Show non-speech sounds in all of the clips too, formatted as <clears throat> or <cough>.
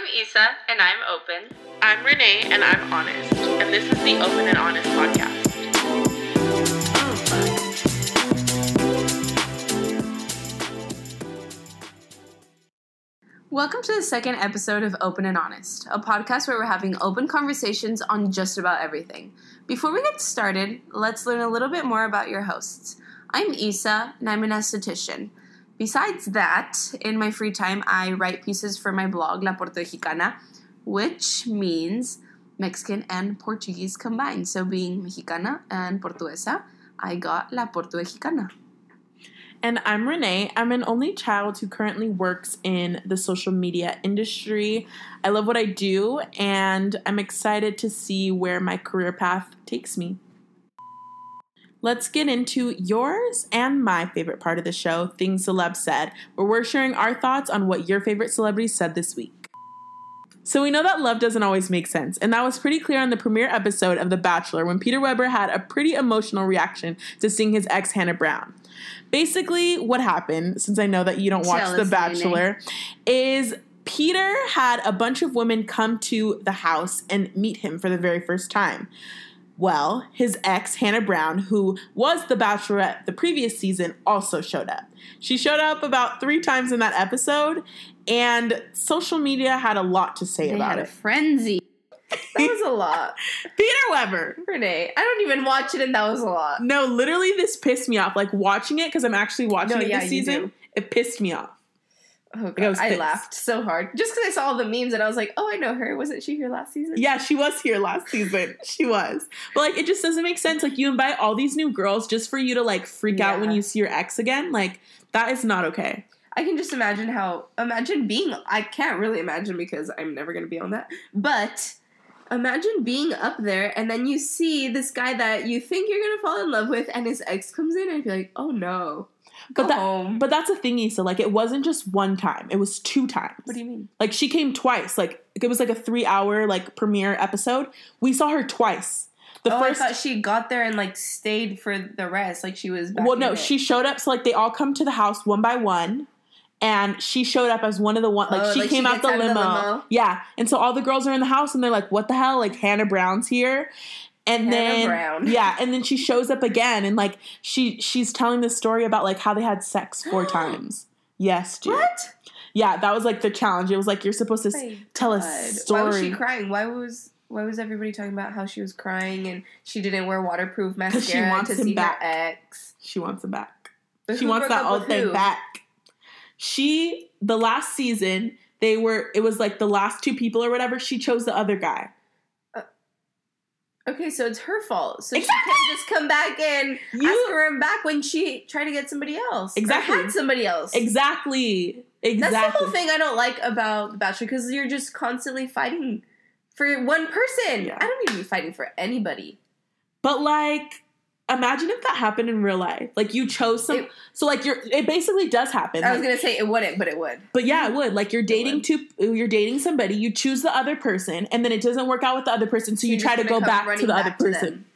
I'm Isa, and I'm open. I'm Renee, and I'm honest. And this is the Open and Honest podcast. Welcome to the second episode of Open and Honest, a podcast where we're having open conversations on just about everything. Before we get started, let's learn a little bit more about your hosts. I'm Isa, and I'm an esthetician. Besides that, in my free time, I write pieces for my blog, La Puerto Mexicana, which means Mexican and Portuguese combined. So, being Mexicana and Portuguesa, I got La Puerto Mexicana. And I'm Renee. I'm an only child who currently works in the social media industry. I love what I do, and I'm excited to see where my career path takes me. Let's get into yours and my favorite part of the show, Things Celeb Said, where we're sharing our thoughts on what your favorite celebrities said this week. So we know that love doesn't always make sense, and that was pretty clear on the premiere episode of The Bachelor when Peter Weber had a pretty emotional reaction to seeing his ex Hannah Brown. Basically, what happened, since I know that you don't watch Tell The Bachelor, is Peter had a bunch of women come to the house and meet him for the very first time. Well, his ex, Hannah Brown, who was the bachelorette the previous season, also showed up. She showed up about three times in that episode, and social media had a lot to say They about had a it. frenzy. That was a lot. <laughs> Peter Weber. Renee, I don't even watch it, and that was a lot. No, literally, this pissed me off. Like watching it because I'm actually watching No, it yeah, this season. It pissed me off. Oh I god, I, pissed. laughed so hard just because I saw all the memes and I was like, "Oh, I know her. Wasn't she here last season?" Yeah, she was here last season. She was. But like it just doesn't make sense. Like you invite all these new girls just for you to like freak out when you see your ex again. Like that is not okay. I can just imagine how. Imagine being. I can't really imagine because I'm never gonna be on that. But imagine being up there and then you see this guy that you think you're gonna fall in love with, and his ex comes in and you're like, "Oh no, go But that home." but that's a thing, Isa. Like it wasn't just one time. It was two times. what do you mean? Like she came twice. Like it was like a three hour like premiere episode. We saw her twice. The oh, first I thought she got there and like stayed for the rest. Like she was. Back well no it. she showed up so like they all come to the house one by one and she showed up as one of the one like Oh, she like came she out the out of the limo. limo? yeah and so all the girls are in the house and they're like what the hell like hannah brown's here and then Brown. yeah and then she <laughs> shows up again and like she she's telling the story about like how they had sex four <gasps> times yes dude What? yeah that was like the challenge it was like you're supposed to My tell a story Why was she crying? Why was why was everybody talking about how she was crying and she didn't wear waterproof mascara she wants to him see back. her ex? she wants him back But she wants that old thing who? back. She the last season they were it was like the last two people or whatever. She chose the other guy. Okay, so it's her fault. So Exactly. she can't just come back and You- ask for him back when she tried to get somebody else. Exactly. had somebody else. Exactly. Exactly. That's the whole thing I don't like about The Bachelor because you're just constantly fighting for one person. Yeah. I don't need to be fighting for anybody. But like, imagine if that happened in real life. Like you chose some. It- so like you're. It basically does happen. I was Like, gonna say it wouldn't, but it would. but yeah, it would. Like you're dating two. You're dating somebody. You choose the other person, and then it doesn't work out with the other person. So you You're try to go back to the other back to them.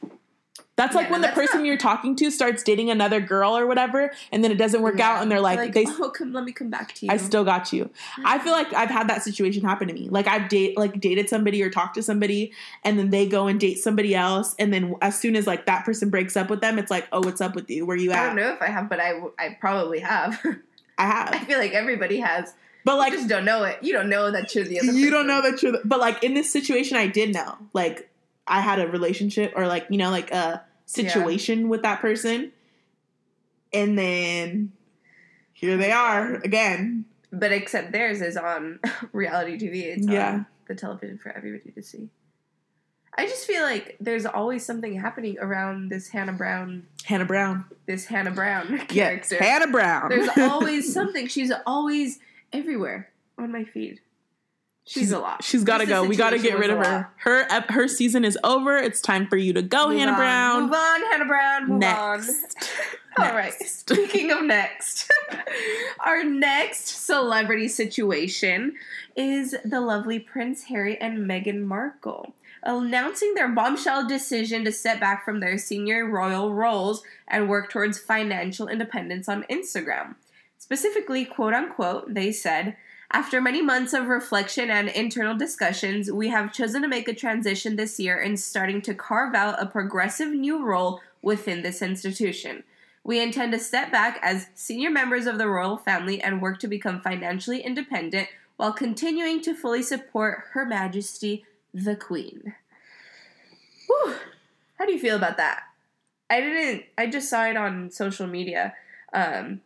Person. That's Yeah, like when no, the person not- you're talking to starts dating another girl or whatever, and then it doesn't work Yeah. out, and they're like, they <laughs> oh, come, let me come back to you. I still got you. I feel like I've had that situation happen to me. Like I've date like dated somebody or talked to somebody and then they go and date somebody else and then as soon as like that person breaks up with them, it's like, "Oh, what's up with you? Where you at? I don't know if I have, but I, I probably have. <laughs> I have. I feel like everybody has. But Like, like you just don't know it. You don't know that you're the other. <laughs> you don't know that you're the, but like in this situation I did know. Like I had a relationship or like, you know, like a situation with that person. And then here they are again. But except theirs is on <laughs> reality TV. It's Yeah. on the television for everybody to see. I just feel like there's always something happening around this Hannah Brown, Hannah Brown. this Hannah Brown <laughs> Yeah, character. Hannah Brown. There's <laughs> always something. She's always everywhere on my feed. She's, a lot. She's got to go. We got to get rid of her. Her her season is over. It's time for you to go, Move Hannah on. Brown. Move on, Hannah Brown. Move Next. on. <laughs> All right. Speaking of next, <laughs> our next celebrity situation is the lovely Prince Harry and Meghan Markle announcing their bombshell decision to step back from their senior royal roles and work towards financial independence on Instagram. Specifically, quote unquote, they said, After many months of reflection and internal discussions, we have chosen to make a transition this year in starting to carve out a progressive new role within this institution. We intend to step back as senior members of the royal family and work to become financially independent while continuing to fully support Her Majesty the Queen. Whew. How do you feel about that? I didn't. I just saw it on social media. Um,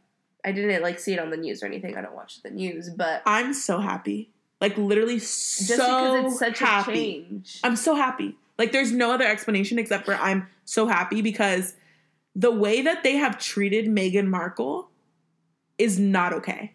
I didn't like see it on the news or anything. I don't watch the news, but I'm so happy. Like literally just so because it's such happy. a change. I'm so happy. Like there's no other explanation except for I'm so happy because the way that they have treated Meghan Markle is not okay.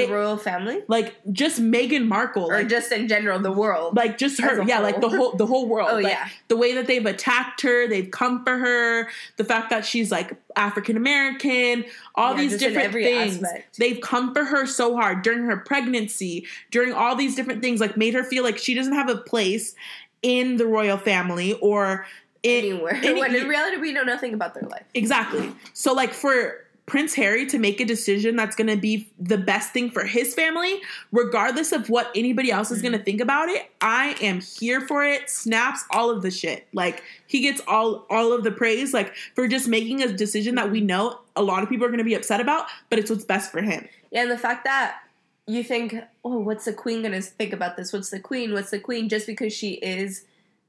They the royal family, like just Meghan Markle, or like just in general, the world. like just her, yeah, like the whole. whole the whole world. <laughs> oh Like, yeah, the way that they've attacked her, they've come for her, the fact that she's like African American, all Yeah, these different things. aspect. They've come for her so hard during her pregnancy, during all these different things, like made her feel like she doesn't have a place in the royal family or in anywhere. <laughs> any- when in reality, we know nothing about their life. Exactly. So like for Prince Harry to make a decision that's going to be the best thing for his family, regardless of what anybody else is Mhm. going to think about it, I am here for it. Snaps all of the shit. Like he gets all all of the praise like for just making a decision that we know a lot of people are going to be upset about, but it's what's best for him. Yeah, and the fact that you think, oh, what's the queen gonna think about this? What's the queen? What's the queen? Just because she is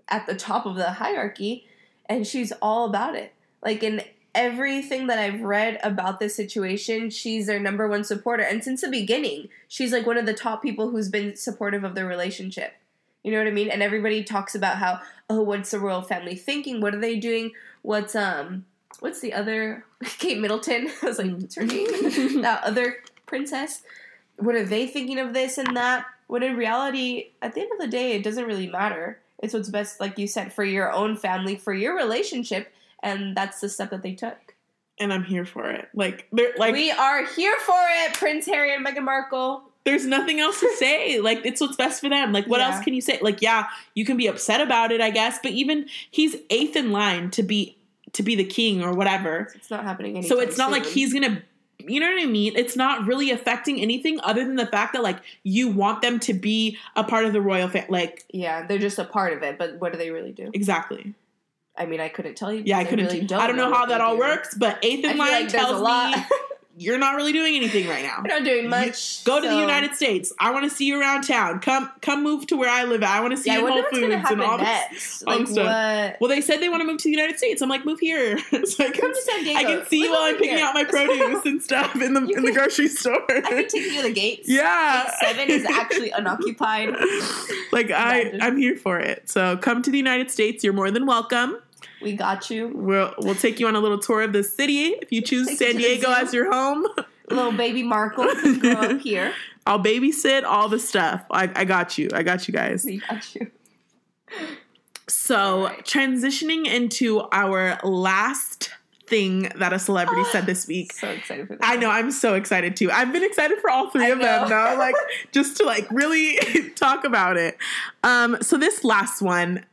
at the top of the hierarchy, and she's all about it. Like in everything that I've read about this situation, she's their number one supporter, and since the beginning, she's like one of the top people who's been supportive of their relationship. You know what I mean? And everybody talks about how, oh, what's the royal family thinking? What are they doing? What's um, what's the other <laughs> Kate Middleton? <laughs> I was like, what's her name? <laughs> that other princess. What are they thinking of this and that? When in reality, at the end of the day, it doesn't really matter. It's what's best, like you said, for your own family, for your relationship, and that's the step that they took. And I'm here for it. Like they're like we are here for it, Prince Harry and Meghan Markle. there's nothing else to say. <laughs> Like it's what's best for them. Like what Yeah. else can you say? Like yeah, you can be upset about it, I guess, but even he's eighth in line to be to be the king or whatever. It's not happening so it's not like he's gonna you know what I mean? It's not really affecting anything other than the fact that like you want them to be a part of the royal family. Like Yeah, they're just a part of it, but what do they really do? exactly. I mean, I couldn't tell you. Yeah, I couldn't. really I don't know, how that all do. works, but eighth I in line like tells lot. me <laughs> you're not really doing anything right now. <laughs> We're not doing You- much. Go to the United States. I want to see you around town. Come, come move to where I live. I want to see Yeah, you in Whole Foods and all this. next. all Like stuff. what? Well, they said they want to move to the United States. I'm like, move here. <laughs> so I can, Come to San Diego. I can see you while I'm picking here. out my produce and stuff in the You in the grocery store. I can take you to the gates. yeah, Gate seven is actually unoccupied. like I, I'm here for it. So come to the United States. You're more than welcome. We got you. We'll we'll take you on a little tour of the city if you choose Take San Diego as your home. <laughs> Little baby Markle <laughs> can grow up here. I'll babysit all the stuff. I, I got you. I got you guys. We got you. So, Alright. transitioning into our last thing that a celebrity said this <sighs> week. So excited for that. I know I'm so excited too. I've been excited for all three I of them now, like <laughs> just to like really talk about it. Um, so this last one,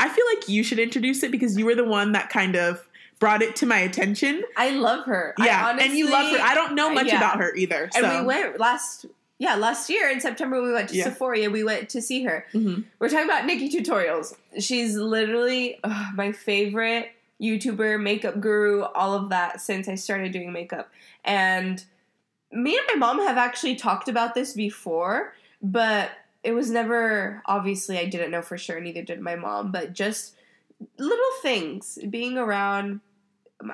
I feel like you should introduce it because you were the one that kind of brought it to my attention. I love her. I Yeah, and you love her. I don't know much yeah. about her either. So. And we went last. Yeah, last year in September we went to Yeah. Sephora. We went to see her. Mhm. We're talking about NikkieTutorials. She's literally ugh, my favorite YouTuber, makeup guru, all of that since I started doing makeup. And me and my mom have actually talked about this before, but it was never obviously I didn't know for sure, neither did my mom, but just little things being around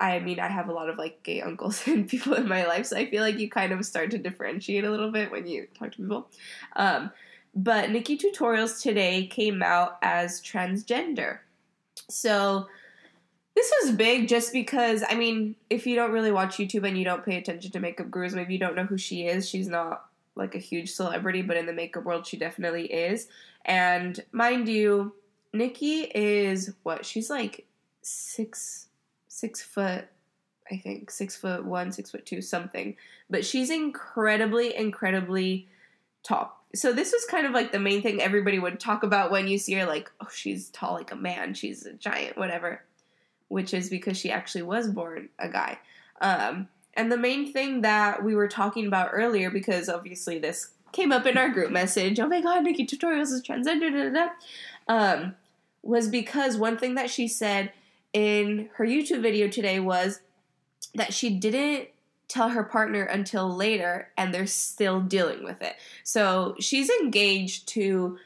I mean, I have a lot of like gay uncles <laughs> and people in my life, so I feel like you kind of start to differentiate a little bit when you talk to people. Um, but NikkieTutorials today came out as transgender. So this was big just because, I mean, if you don't really watch YouTube and you don't pay attention to makeup gurus, maybe you don't know who she is. She's not like a huge celebrity, but in the makeup world, she definitely is. And mind you, Nikkie is what? She's like six, six foot, I think, six foot one, six foot two, something. But she's incredibly, incredibly tall. So this was kind of like the main thing everybody would talk about when you see her, like, oh, she's tall like a man, she's a giant, whatever. Which is because she actually was born a guy. Um, and the main thing that we were talking about earlier, because obviously this came up in our group message. Oh my god, NikkieTutorials is transgender. Da, da, da, um, was because one thing that she said in her YouTube video today was that she didn't tell her partner until later and they're still dealing with it. So she's engaged to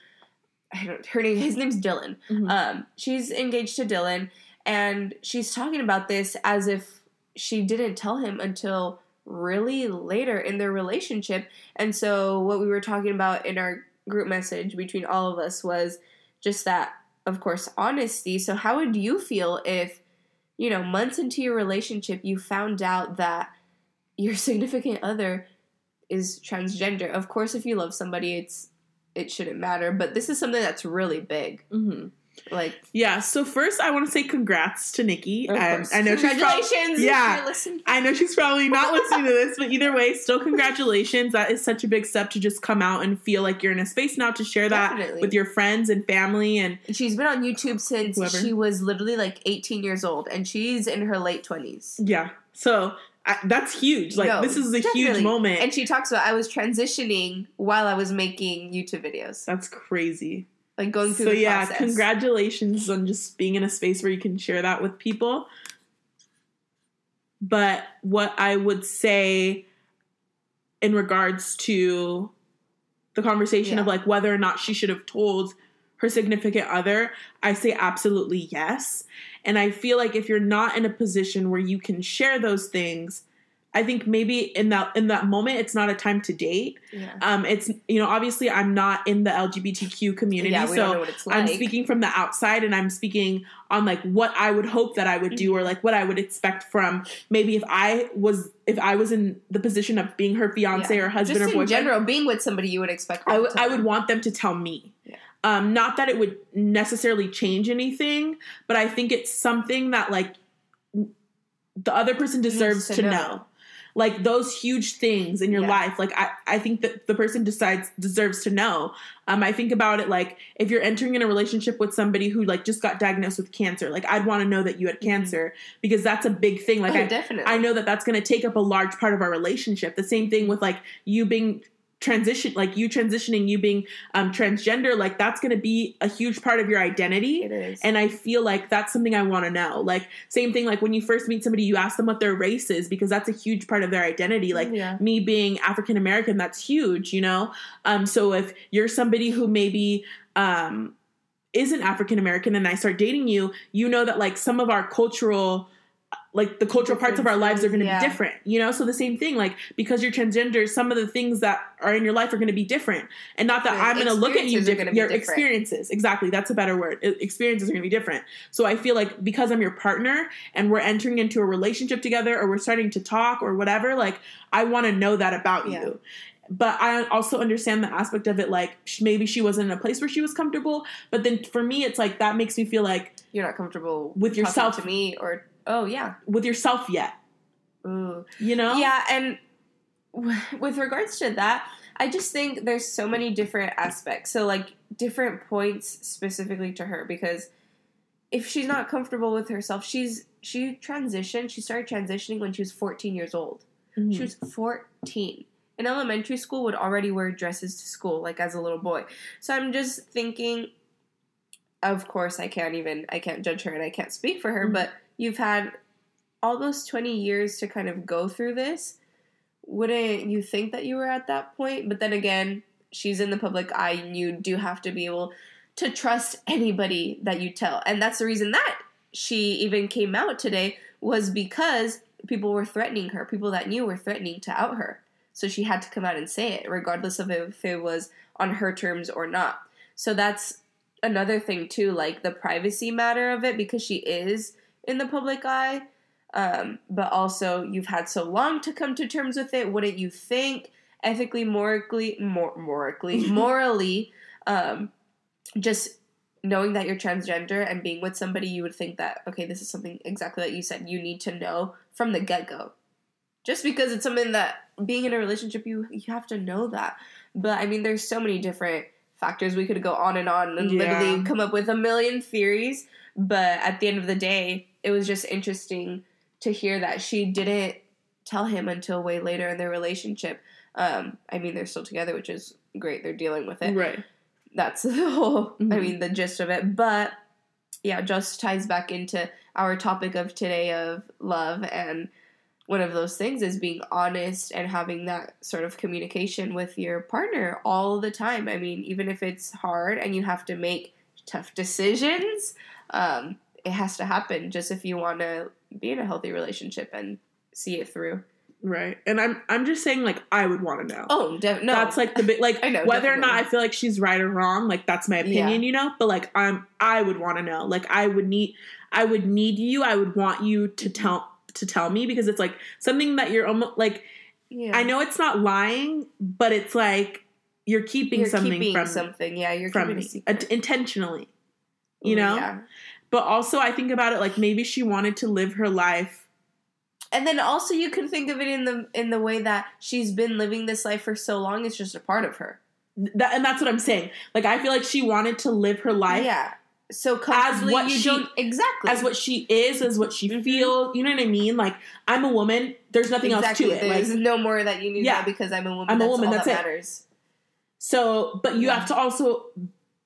I don't her name his name's Dylan. Mhm. Um she's engaged to Dylan and she's talking about this as if she didn't tell him until really later in their relationship. And so what we were talking about in our group message between all of us was just that of course honesty. So how would you feel if you know, months into your relationship you found out that your <laughs> significant other is transgender. Of course if you love somebody it's it shouldn't matter, but this is something that's really big. Mhm. Like Yeah. So first, I want to say congrats to Nikkie. Um, course. I know she's prob- congratulations. yeah. I know she's probably not <laughs> listening to this, but either way, still congratulations. That is such a big step to just come out and feel like you're in a space now to share that Definitely. with your friends and family. And She's been on YouTube since Whoever. she was literally like 18 years old, and she's in her late 20s. yeah, so I, that's huge. Like No, this is a huge moment. And she talks about I was transitioning while I was making YouTube videos, that's crazy. Like going through So the yeah, process. congratulations on just being in a space where you can share that with people. But what I would say in regards to the conversation of like whether or not she should have told her significant other, I say absolutely yes. And I feel like if you're not in a position where you can share those things, I think maybe in that in that moment it's not a time to date. Yeah. Um, it's you know obviously I'm not in the LGBTQ community, yeah, so don't know what it's like. I'm speaking from the outside and I'm speaking on like what I would hope that I would do or like what I would expect from maybe if I was if I was in the position of being her fiance Yeah. or husband Just or boyfriend. in general, being with somebody you would expect. I would to I would want them to tell me. Um, not that it would necessarily change anything, but I think it's something that like the other person deserves to to, know. know. Like those huge things in your Yeah. life, like I, I think that the person decides deserves to know. Um, I think about it like if you're entering in a relationship with somebody who like just got diagnosed with cancer, like I'd want to know that you had Mhm. cancer because that's a big thing. Like oh, I, definitely. I know that that's going to take up a large part of our relationship. The same thing with like you being transition, like you transitioning, you being um, transgender, like that's going to be a huge part of your identity. it is. And I feel like that's something I want to know. Like same thing, like when you first meet somebody, you ask them what their race is because that's a huge part of their identity. Like yeah. me being African American, that's huge, you know? Um, so if you're somebody who maybe um, isn't African American and I start dating you, you know that like some of our cultural like the cultural parts of our lives are going to Yeah. be different, you know. So the same thing, like because you're transgender, some of the things that are in your life are going to be different, and not that Your I'm going to look at you. experiences are Diff- gonna be your different. experiences, exactly. That's a better word. Experiences are going to be different. So I feel like because I'm your partner and we're entering into a relationship together, or we're starting to talk, or whatever, like I want to know that about Yeah. you. But I also understand the aspect of it, like sh- maybe she wasn't in a place where she was comfortable. But then for me, it's like that makes me feel like You're not comfortable With yourself. to me, or oh yeah, with yourself yet, Ooh. you know? Yeah, and w- <laughs> with regards to that, I just think there's so many different aspects. So like different points specifically to her because if she's not comfortable with herself, she's she transitioned, she started transitioning when she was 14 years old. Mhm. She was 14. In elementary school would already wear dresses to school like as a little boy. So I'm just thinking of course I can't even I can't judge her and I can't speak for her, Mhm. but you've had all those 20 years to kind of go through this. Wouldn't you think that you were at that point? But then again, she's in the public eye and you do have to be able to trust anybody that you tell. And that's the reason that she even came out today was because people were threatening her. People that knew were threatening to out her. So she had to come out and say it, regardless of if it was on her terms or not. So that's another thing too, like the privacy matter of it, because she is in the public eye. Um, but also, you've had so long to come to terms with it. Wouldn't you think, ethically, morally, mor- morally, <laughs> morally, um, just knowing that you're transgender and being with somebody, you would think that okay, this is something exactly that you said. You need to know from the get go. Just because it's something that being in a relationship, you you have to know that. But I mean, there's so many different factors we could go on and on and Yeah. literally come up with a million theories. But at the end of the day, it was just interesting to hear that she didn't tell him until way later in their relationship Um, I mean, they're still together, which is great. They're dealing with it. Right. That's <laughs> the whole, I Mhm. mean, the gist of it. But yeah, just ties back into our topic of today of love. And one of those things is being honest and having that sort of communication with your partner all the time. I mean, even if it's hard and you have to make tough decisions, um, it has to happen just if you want to be in a healthy relationship and see it through. Right. And I'm I'm just saying like I would want to know. Oh, de- no. That's like the bit <laughs> like I know, whether or not. I feel like she's right or wrong, like that's my opinion, you know? But like I'm I would want to know. Like I would need I would need you. I would want you to tell to tell me because it's like something that you're almost like yeah. I know it's not lying, but it's like you're keeping you're something keeping from something. Yeah, you're from me intentionally. You know? Yeah. But also I think about it like maybe she wanted to live her life And then also you can think of it in the in the way that she's been living this life for so long. It's just a part of her. that, and that's what I'm saying. Like I feel like she wanted to live her life yeah. So comfortably, what she- exactly as what she is, as what she Mhm. feels. You know what I mean? Like I'm a woman. There's nothing exactly. else to it. There's Like no more that you need Yeah. to know because I'm a woman. I'm a woman, All that's that it. matters. so, but you Yeah. have to also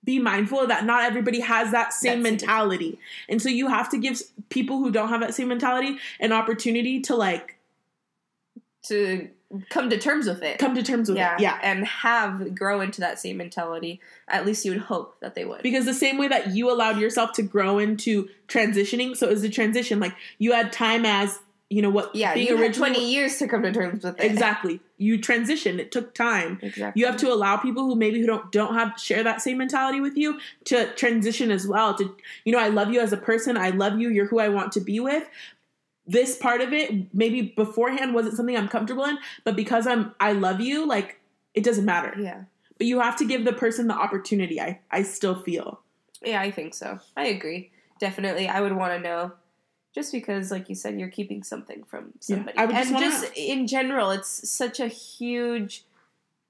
be mindful that not everybody has that same That's it. mentality, and so you have to give people who don't have that same mentality an opportunity to like To come to terms with it. come to terms with yeah. it. Yeah. And have grow into that same mentality. At least you would hope that they would. Because the same way that you allowed yourself to grow into transitioning, so is a transition like you had time as you know what yeah, being you had 20 years to come to terms with it. exactly you transition It took time. Exactly. you have to allow people who maybe who don't don't have share that same mentality with you to transition as well to you know i love you as a person i love you you're who i want to be with this part of it maybe beforehand wasn't something i'm comfortable in but because i'm i love you like it doesn't matter Yeah. but you have to give the person the opportunity i i still feel Yeah, I think so. I agree. Definitely. I would want to know. Just because, like you said, you're keeping something from Yeah, somebody. I would and just in general, it's such a huge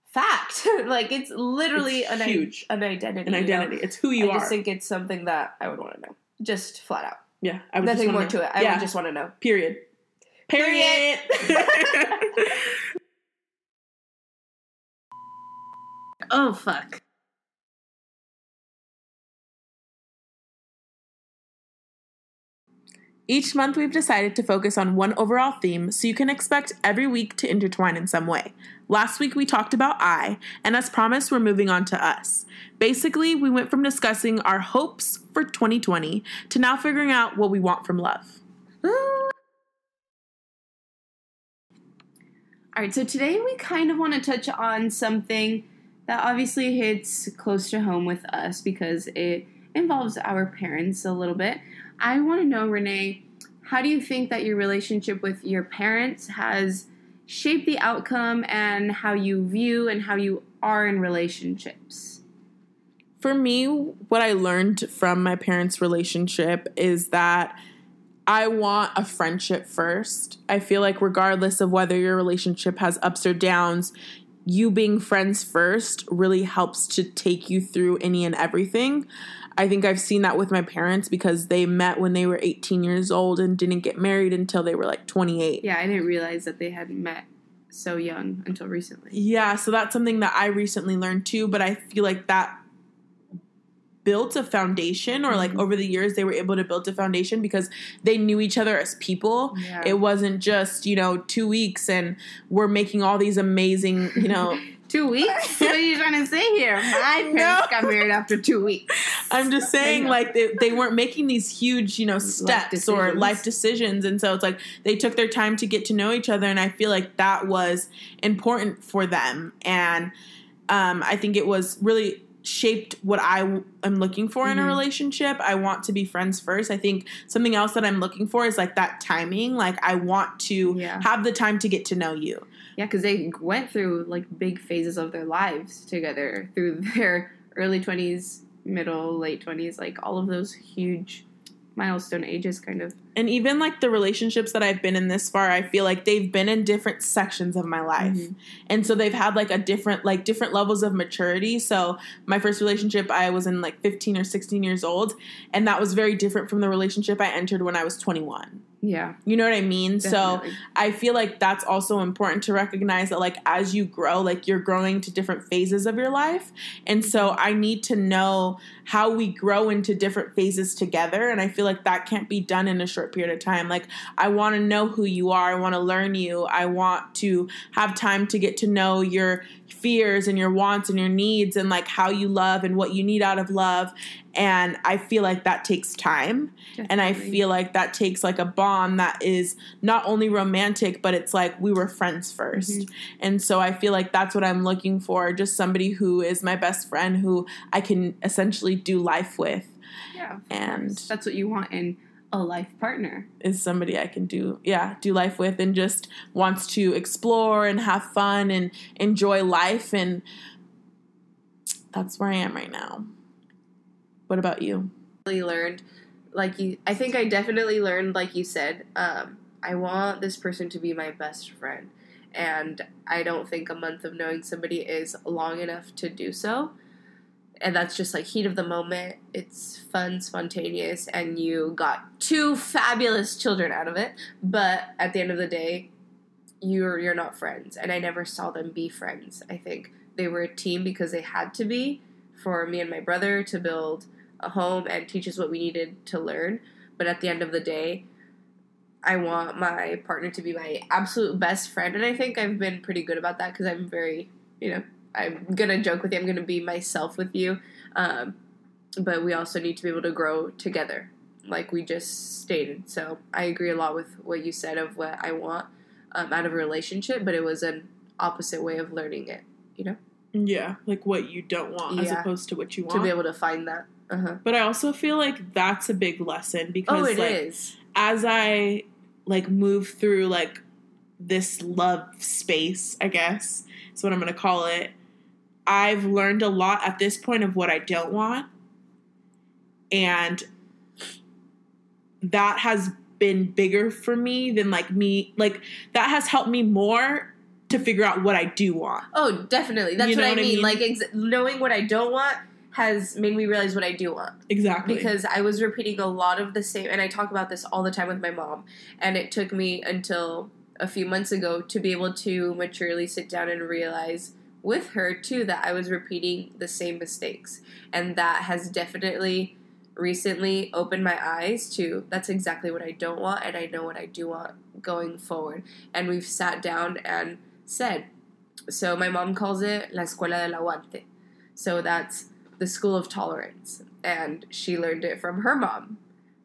fact. <laughs> like, it's literally It's an, huge. An identity. an you know? identity it's who you I are i just think it's something that I would want to know. Just flat out. yeah i would Nothing more know. to it. I yeah would just want to know. period Period. period. <laughs> <laughs> Oh, fuck. Each month, we've decided to focus on one overall theme so you can expect every week to intertwine in some way. Last week, we talked about I, and as promised, we're moving on to us. Basically, we went from discussing our hopes for 2020 to now figuring out what we want from love. All right, so today we kind of want to touch on something that obviously hits close to home with us because it involves our parents a little bit. I want to know, Renee, how do you think that your relationship with your parents has shaped the outcome and how you view and how you are in relationships? For me, what I learned from my parents' relationship is that I want a friendship first. I feel like, regardless of whether your relationship has ups or downs, you being friends first really helps to take you through any and everything. I think I've seen that with my parents because they met when they were 18 years old and didn't get married until they were like 28. Yeah, I didn't realize that they had met so young until recently. Yeah, so that's something that I recently learned too, but I feel like that built a foundation or like Mhm. over the years they were able to build a foundation because they knew each other as people. Yeah. It wasn't just, you know, 2 weeks and we're making all these amazing, you know, <laughs> Two weeks? what are you trying to say here? My <laughs> parents No. got married after two weeks. I'm just saying, like they, they weren't making these huge, you know, steps or life decisions, and so it's like they took their time to get to know each other, and I feel like that was important for them, and um, I think it was really shaped what I w- am looking for in a Mhm. relationship. I want to be friends first. I think something else that I'm looking for is like that timing. Like I want to Yeah. have the time to get to know you. Yeah, because they went through like big phases of their lives together through <laughs> their early 20s, middle, late 20s, like all of those huge milestone ages, kind of. And even like the relationships that I've been in this far, I feel like they've been in different sections of my life. Mhm. And so they've had like a different like different levels of maturity. So my first relationship I was in like 15 or 16 years old, and that was very different from the relationship I entered when I was 21. Yeah. You know what I mean? So. I feel like that's also important to recognize that like as you grow, like you're growing to different phases of your life. And so I need to know how we grow into different phases together. And I feel like that can't be done in a short period of time. Like I want to know who you are. I want to learn you. I want to have time to get to know your fears and your wants and your needs and like how you love and what you need out of love. And I feel like that takes time. And I feel like that takes like a bond that is not only romantic, but it's like we were friends 1st Mhm. And so I feel like that's what I'm looking for just somebody who is my best friend who I can essentially do life with, yeah. and- course. that's what you want in a life partner. is somebody I can do, yeah, do life with, and just wants to explore and have fun and enjoy life. And that's where I am right now. What about you? Really learned, like you. I think I definitely learned, like you said. Um, I want this person to be my best friend, and I don't think a month of knowing somebody is long enough to do so. And that's just like heat of the moment. It's fun, spontaneous, and you got two fabulous children out of it. But at the end of the day, you're you're not friends, and I never saw them be friends. I think they were a team because they had to be for me and my brother to build home and teach us what we needed to learn. But at the end of the day, I want my partner to be my absolute best friend, and I think I've been pretty good about that because I'm very, you know, I'm gonna joke with you. I'm gonna be myself with you, um, but we also need to be able to grow together, like we just stated. So I agree a lot with what you said of what I want um, out of a relationship, but it was an opposite way of learning it. You know, Yeah, like what you don't want as opposed to what you want. to be able to find that. Uh huh. but I also feel like that's a big lesson because Oh, it like is. as I like move through like this love space, I guess is what I'm gonna call it. I've learned a lot at this point of what I don't want, and that has been bigger for me than like me like that has helped me more to figure out what I do want. Oh, definitely. That's You what know I what I mean. mean? Like ex- knowing what I don't want has made me realize what I do want. Exactly. Because I was repeating a lot of the same, and I talk about this all the time with my mom. And it took me until a few months ago to be able to maturely sit down and realize with her too that I was repeating the same mistakes, and that has definitely recently opened my eyes to that's exactly what I don't want, and I know what I do want going forward. And we've sat down and said, so my mom calls it La Escuela del Aguante. So that's the school of tolerance. And she learned it from her mom.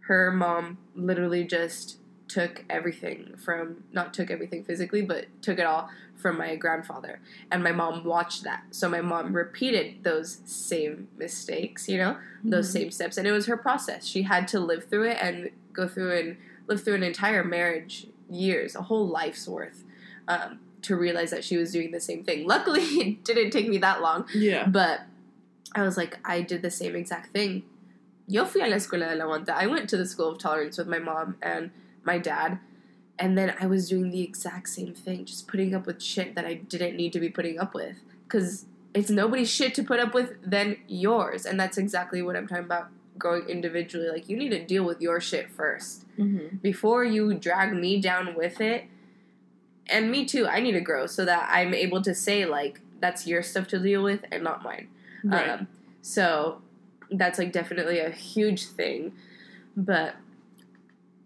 Her mom literally just took everything from, not took everything physically, but took it all from my grandfather. And my mom watched that. So my mom repeated those same mistakes, you know, those Mhm. same steps. And it was her process. She had to live through it and go through and live through an entire marriage, years, a whole life's worth. Um, to realize that she was doing the same thing. Luckily, <laughs> it didn't take me that long, Yeah. but I was like, I did the same exact thing. Yo fui a la escuela de la aguanta. I went to the school of tolerance with my mom and my dad, and then I was doing the exact same thing, just putting up with shit that I didn't need to be putting up with. Because it's nobody's shit to put up with than yours. And that's exactly what I'm talking about growing individually. Like, you need to deal with your shit first Mm-hmm. before you drag me down with it and me too i need to grow so that i'm able to say like that's your stuff to deal with and not mine Right. um, so that's like definitely a huge thing but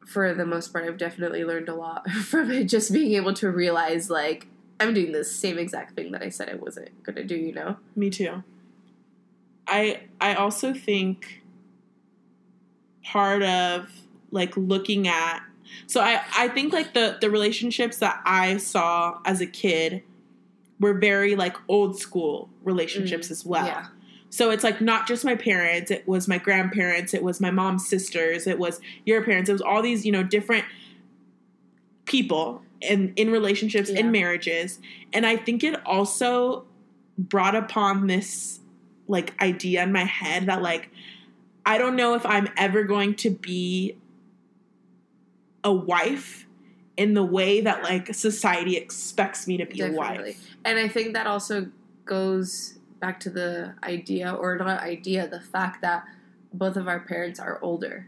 for the most part i've definitely learned a lot <laughs> from it just being able to realize like i'm doing the same exact thing that i said i wasn't gonna do you know Me too. I I also think part of like looking at so I I think like the the relationships that I saw as a kid were very like old school relationships mm, as well. yeah So it's like not just my parents, it was my grandparents, it was my mom's sisters, it was your parents, it was all these, you know, different people in in relationships Yeah. in marriages. And I think it also brought upon this like idea in my head that like I don't know if I'm ever going to be a wife in the way that like society expects me to be a Definitely. wife. And I think that also goes back to the idea, or not idea, the fact that both of our parents are older.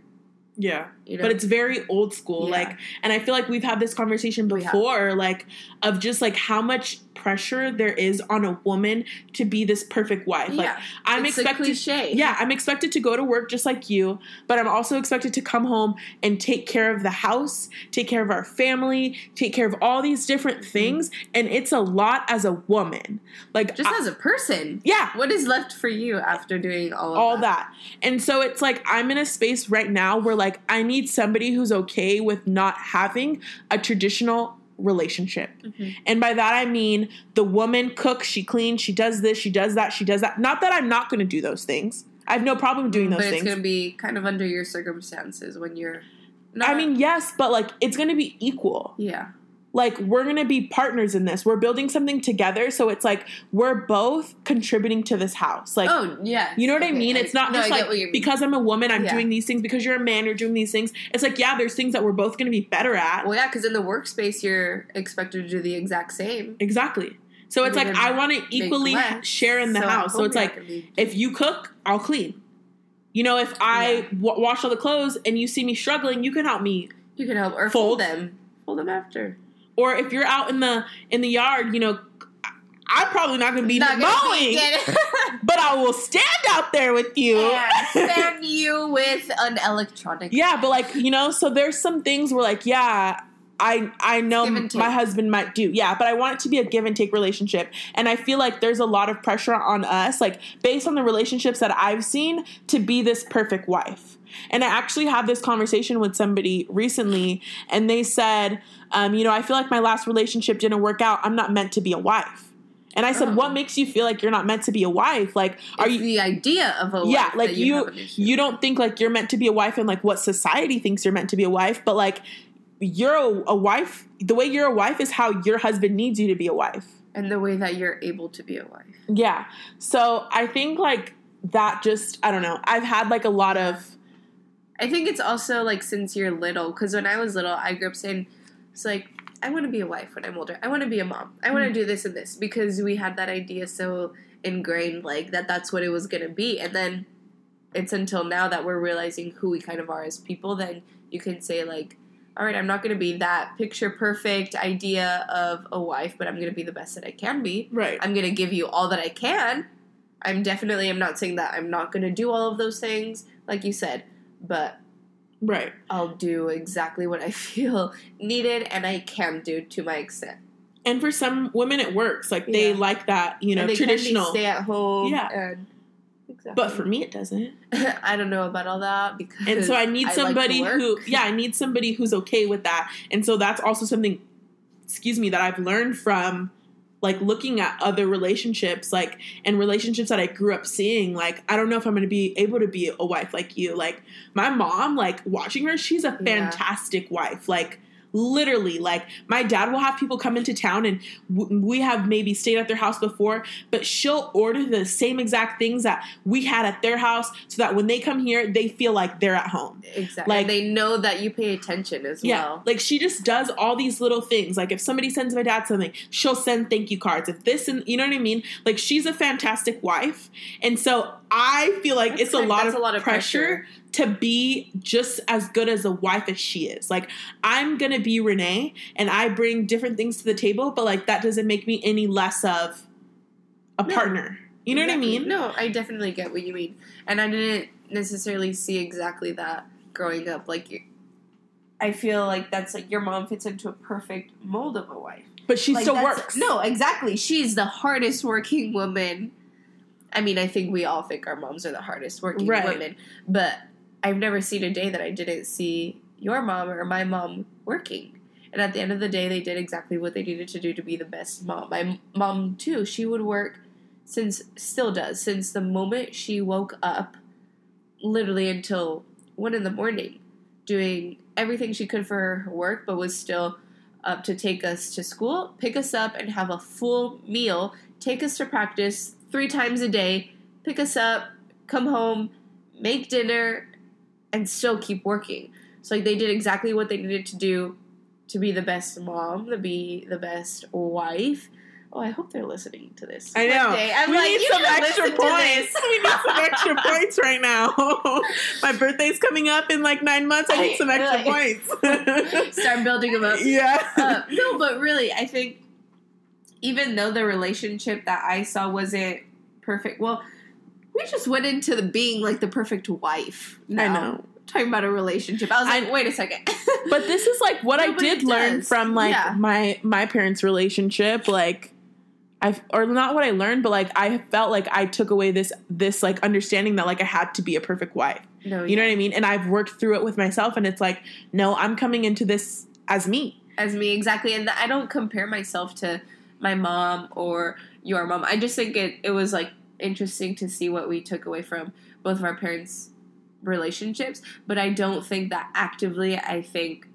Yeah. You know? But it's very old school. Yeah. Like, and I feel like we've had this conversation before, like, of just like how much pressure there is on a woman to be this perfect wife. Like, yeah, I'm it's expected. Yeah, I'm expected to go to work just like you, but I'm also expected to come home and take care of the house, take care of our family, take care of all these different mm-hmm. things, and it's a lot as a woman. Like just I- as a person. yeah, What is left for you after doing all of all that? that. And so it's like I'm in a space right now where like I need somebody who's okay with not having a traditional relationship. Mhm. And by that I mean the woman cooks, she cleans, she does this, she does that, she does that. Not that I'm not going to do those things. I have no problem doing those but it's going to be kind of under your circumstances when you're. Not, I mean, yes, but like it's going to be equal. yeah, Like we're going to be partners in this. We're building something together, so it's like we're both contributing to this house. Like oh yeah, You know what I mean? It's not no, just I get like because I'm a woman, I'm Yeah. doing these things. Because you're a man, you're doing these things. It's like, yeah, there's things that we're both going to be better at. Well, yeah, because in the workspace you're expected to do the exact same. Exactly. So it's like I want to equally less, share in the so house. So it's like not gonna be- if you cook, I'll clean. You know, if I w- wash all the clothes and you see me struggling, you can help me. you can help or fold. fold them, fold them after. Or if you're out in the in the yard, you know, I'm probably not going to be Not mowing, <laughs> but I will stand out there with you. and <laughs> fan you with an electronic. Yeah, but like you know, so there's some things where like yeah, I I know Give and take. my husband might do yeah, but I want it to be a give and take relationship, and I feel like there's a lot of pressure on us, like based on the relationships that I've seen, to be this perfect wife. And I actually had this conversation with somebody recently, and they said, um, you know, I feel like my last relationship didn't work out. I'm not meant to be a wife. And I said, Oh. what makes you feel like you're not meant to be a wife? Like, are It's you the idea of a yeah like you have you don't think like you're meant to be a wife and like what society thinks you're meant to be a wife but like you're a, a wife the way you're a wife is how your husband needs you to be a wife and the way that you're able to be a wife. yeah so i think like that just i don't know i've had like a lot of I think it's also like since you're little, because when I was little, I grew up saying, it's like, I want to be a wife when I'm older. I want to be a mom. I want to Mm. do this and this because we had that idea so ingrained, like that that's what it was going to be. And then it's until now that we're realizing who we kind of are as people, then you can say, like, all right, I'm not going to be that picture perfect idea of a wife, but I'm going to be the best that I can be. right I'm going to give you all that I can. I'm definitely, I'm not saying that I'm not going to do all of those things, like you said, but right I'll do exactly what I <laughs> feel needed and I can do to my extent. and for some women it works like they Yeah. like that you know traditional stay at home. Yeah. And, exactly. but for me it doesn't <laughs> I don't know about all that because and so i need <laughs> I like somebody who yeah i need somebody who's okay with that and so that's also something excuse me that i've learned from like looking at other relationships like and relationships that i grew up seeing like i don't know if i'm going to be able to be a wife like you like my mom like watching her she's a Yeah. fantastic wife like literally like my dad will have people come into town and w- we have maybe stayed at their house before but she'll order the same exact things that we had at their house so that when they come here they feel like they're at home. Exactly. Like- and they know that you pay attention as yeah well. like she just does all these little things. Like if somebody sends my dad something she'll send thank you cards. If this and you know what i mean? Like she's a fantastic wife. And so i feel like That's it's a lot, of a lot of pressure, to be just as good as a wife as she is like i'm gonna be renee and i bring different things to the table but like that doesn't make me any less of a No. partner you know Exactly. what i mean No, I definitely get what you mean, and I didn't necessarily see exactly that growing up. Like, I feel like that's like your mom fits into a perfect mold of a wife. but she Like, still works No, exactly. She's the hardest working woman. I mean, I think we all think our moms are the hardest working Right. women, but I've never seen a day that I didn't see your mom or my mom working. And at the end of the day, they did exactly what they needed to do to be the best mom. My mom, too, she would work since, still does, since the moment she woke up, literally until one in the morning, doing everything she could for her work, but was still up to take us to school, pick us up, and have a full meal, take us to practice three times a day, pick us up, come home, make dinner, and still keep working. So like they did exactly what they needed to do to be the best mom, to be the best wife. Oh, I hope they're listening to this. I know. I'm we like, need some extra points. we need some <laughs> extra points right now. <laughs> My birthday's coming up in like nine months. I need some extra points. <laughs> Start building them up. yeah. Uh, no, but really, I think even though the relationship that I saw wasn't perfect, well, we just went into the being like the perfect wife. I now. know. Talking about a relationship, I was I- like, wait a second. <laughs> But this is like what No, I did it learn from like Yeah. my my parents' relationship. Like I or not what I learned, but like I felt like I took away this this like understanding that like I had to be a perfect wife. no, You know what I mean? And I've worked through it with myself, and it's like, no, I'm coming into this as me. as me exactly and i don't compare myself to my mom or your mom i just think it, it was like interesting to see what we took away from both of our parents relationships but i don't think that actively i think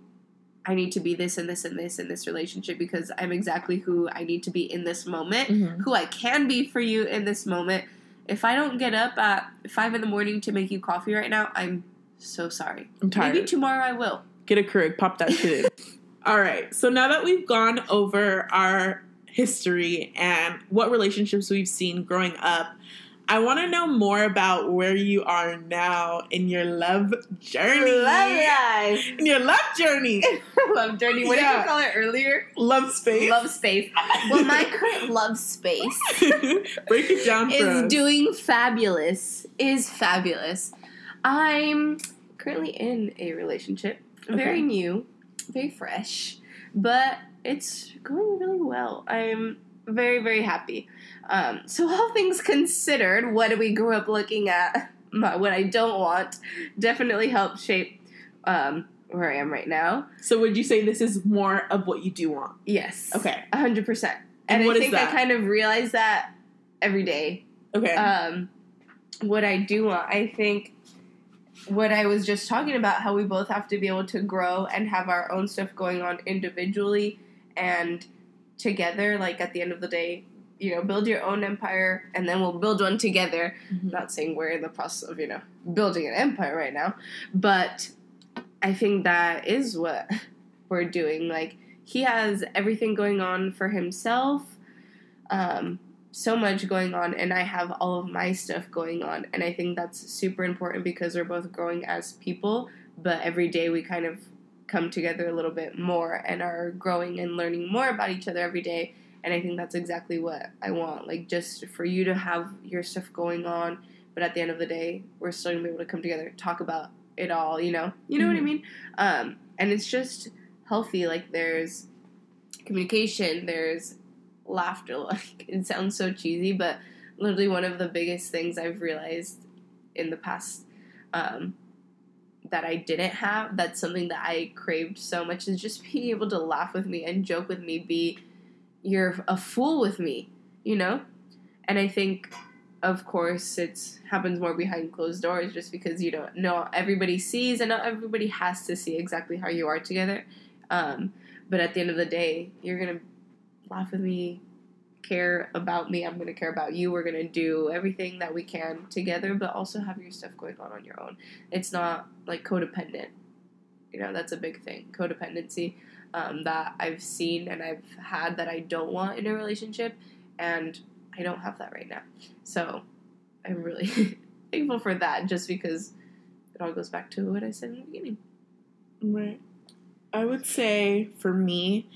i need to be this and this and this in this relationship because i'm exactly who i need to be in this moment Mhm. who i can be for you in this moment if i don't get up at five in the morning to make you coffee right now i'm so sorry I'm tired. maybe tomorrow i will Get a Keurig, pop that shit in. <laughs> All right. So now that we've gone over our history and what relationships we've seen growing up, I want to know more about where you are now in your love journey. Love life In your love journey. <laughs> love journey. What did you call it earlier? love space. Love space. Well, my <laughs> current love space <laughs> Break it down for is us. doing fabulous. Is fabulous. I'm currently in a relationship. Very Okay. new, very fresh, but it's going really well. I'm very very happy. Um, so <laughs> all things considered, what we grew up looking at, <laughs> my, what I don't want, definitely helped shape um, where I am right now. so would you say this is more of what you do want? Yes. Okay. A hundred percent. And And what I is think I kind of realize that every day. Okay. Um, what I do want, I think, what I was just talking about, how we both have to be able to grow and have our own stuff going on individually and together. Like at the end of the day, you know, build your own empire, and then we'll build one together. Mhm. Not saying we're in the process of you know building an empire right now, but I think that is what <laughs> we're doing. Like he has everything going on for himself, um, so much going on, and I have all of my stuff going on, and I think that's super important because we're both growing as people. But every day we kind of come together a little bit more and are growing and learning more about each other every day. And I think that's exactly what I want. Like just for you to have your stuff going on, but at the end of the day, we're still gonna be able to come together, talk about it all. You know, you know what I Mhm. mean? Um, and it's just healthy. Like there's communication, there's laughter. <laughs> Like it sounds so cheesy, but literally one of the biggest things I've realized in the past um, that I didn't have. That's something that I craved so much is just being able to laugh with me and joke with me. Be you're a fool with me, you know. And I think, of course, it happens more behind closed doors, just because you don't know everybody sees and not everybody has to see exactly how you are together. Um, but at the end of the day, you're gonna laugh with me, care about me. I'm gonna care about you. We're gonna do everything that we can together, but also have your stuff going on on your own. It's not like codependent. You know, that's a big thing. Codependency um, that I've seen and I've had that I don't want in a relationship, and I don't have that right now. So I'm really <laughs> thankful for that, just because it all goes back to what I said in the beginning. Right. I would say for me,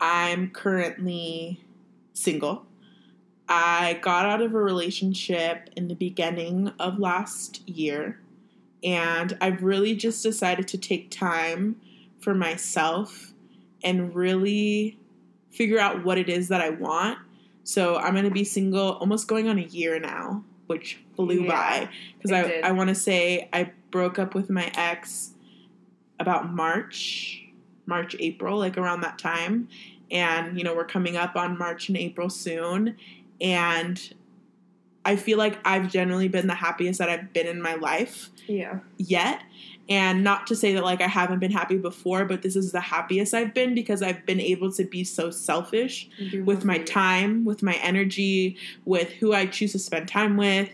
I'm currently single. I got out of a relationship in the beginning of last year, and I've really just decided to take time for myself and really figure out what it is that I want. So I'm going to be single almost going on a year now, which flew Yeah, by because I, did. I want to say I broke up with my ex about March, March, April, like around that time. And, you know, we're coming up on March and April soon. And I feel like I've generally been the happiest that I've been in my life Yeah. yet. And not to say that like I haven't been happy before, but this is the happiest I've been because I've been able to be so selfish with my time, with my energy, with who I choose to spend time with.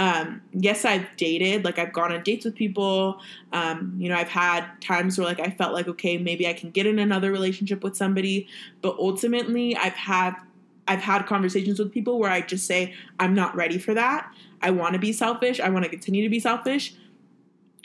Um, yes, I've dated, like I've gone on dates with people. Um, you know, I've had times where like I felt like okay, maybe I can get in another relationship with somebody, but ultimately I've had I've had conversations with people where I just say, I'm not ready for that. I want to be selfish. I want to continue to be selfish.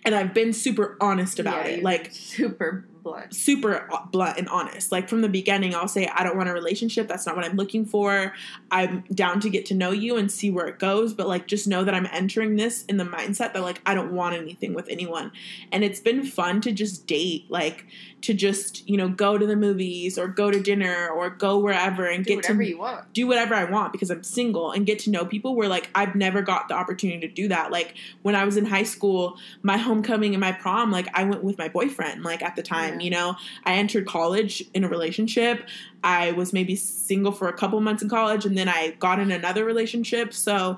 And I've been super honest about Yeah, it. Like, super blunt. super uh, blunt and honest. Like from the beginning, I'll say, I don't want a relationship. That's not what I'm looking for. I'm down to get to know you and see where it goes. But like, just know that I'm entering this in the mindset that like, I don't want anything with anyone. And it's been fun to just date, like, to just, you know, go to the movies or go to dinner or go wherever and Do get whatever to you want. do whatever I want because I'm single and get to know people where like I've never got the opportunity to do that. Like when I was in high school, my homecoming and my prom, like I went with my boyfriend like at the time, Yeah. You know. I entered college in a relationship. I was maybe single for a couple months in college and then I got in another relationship. So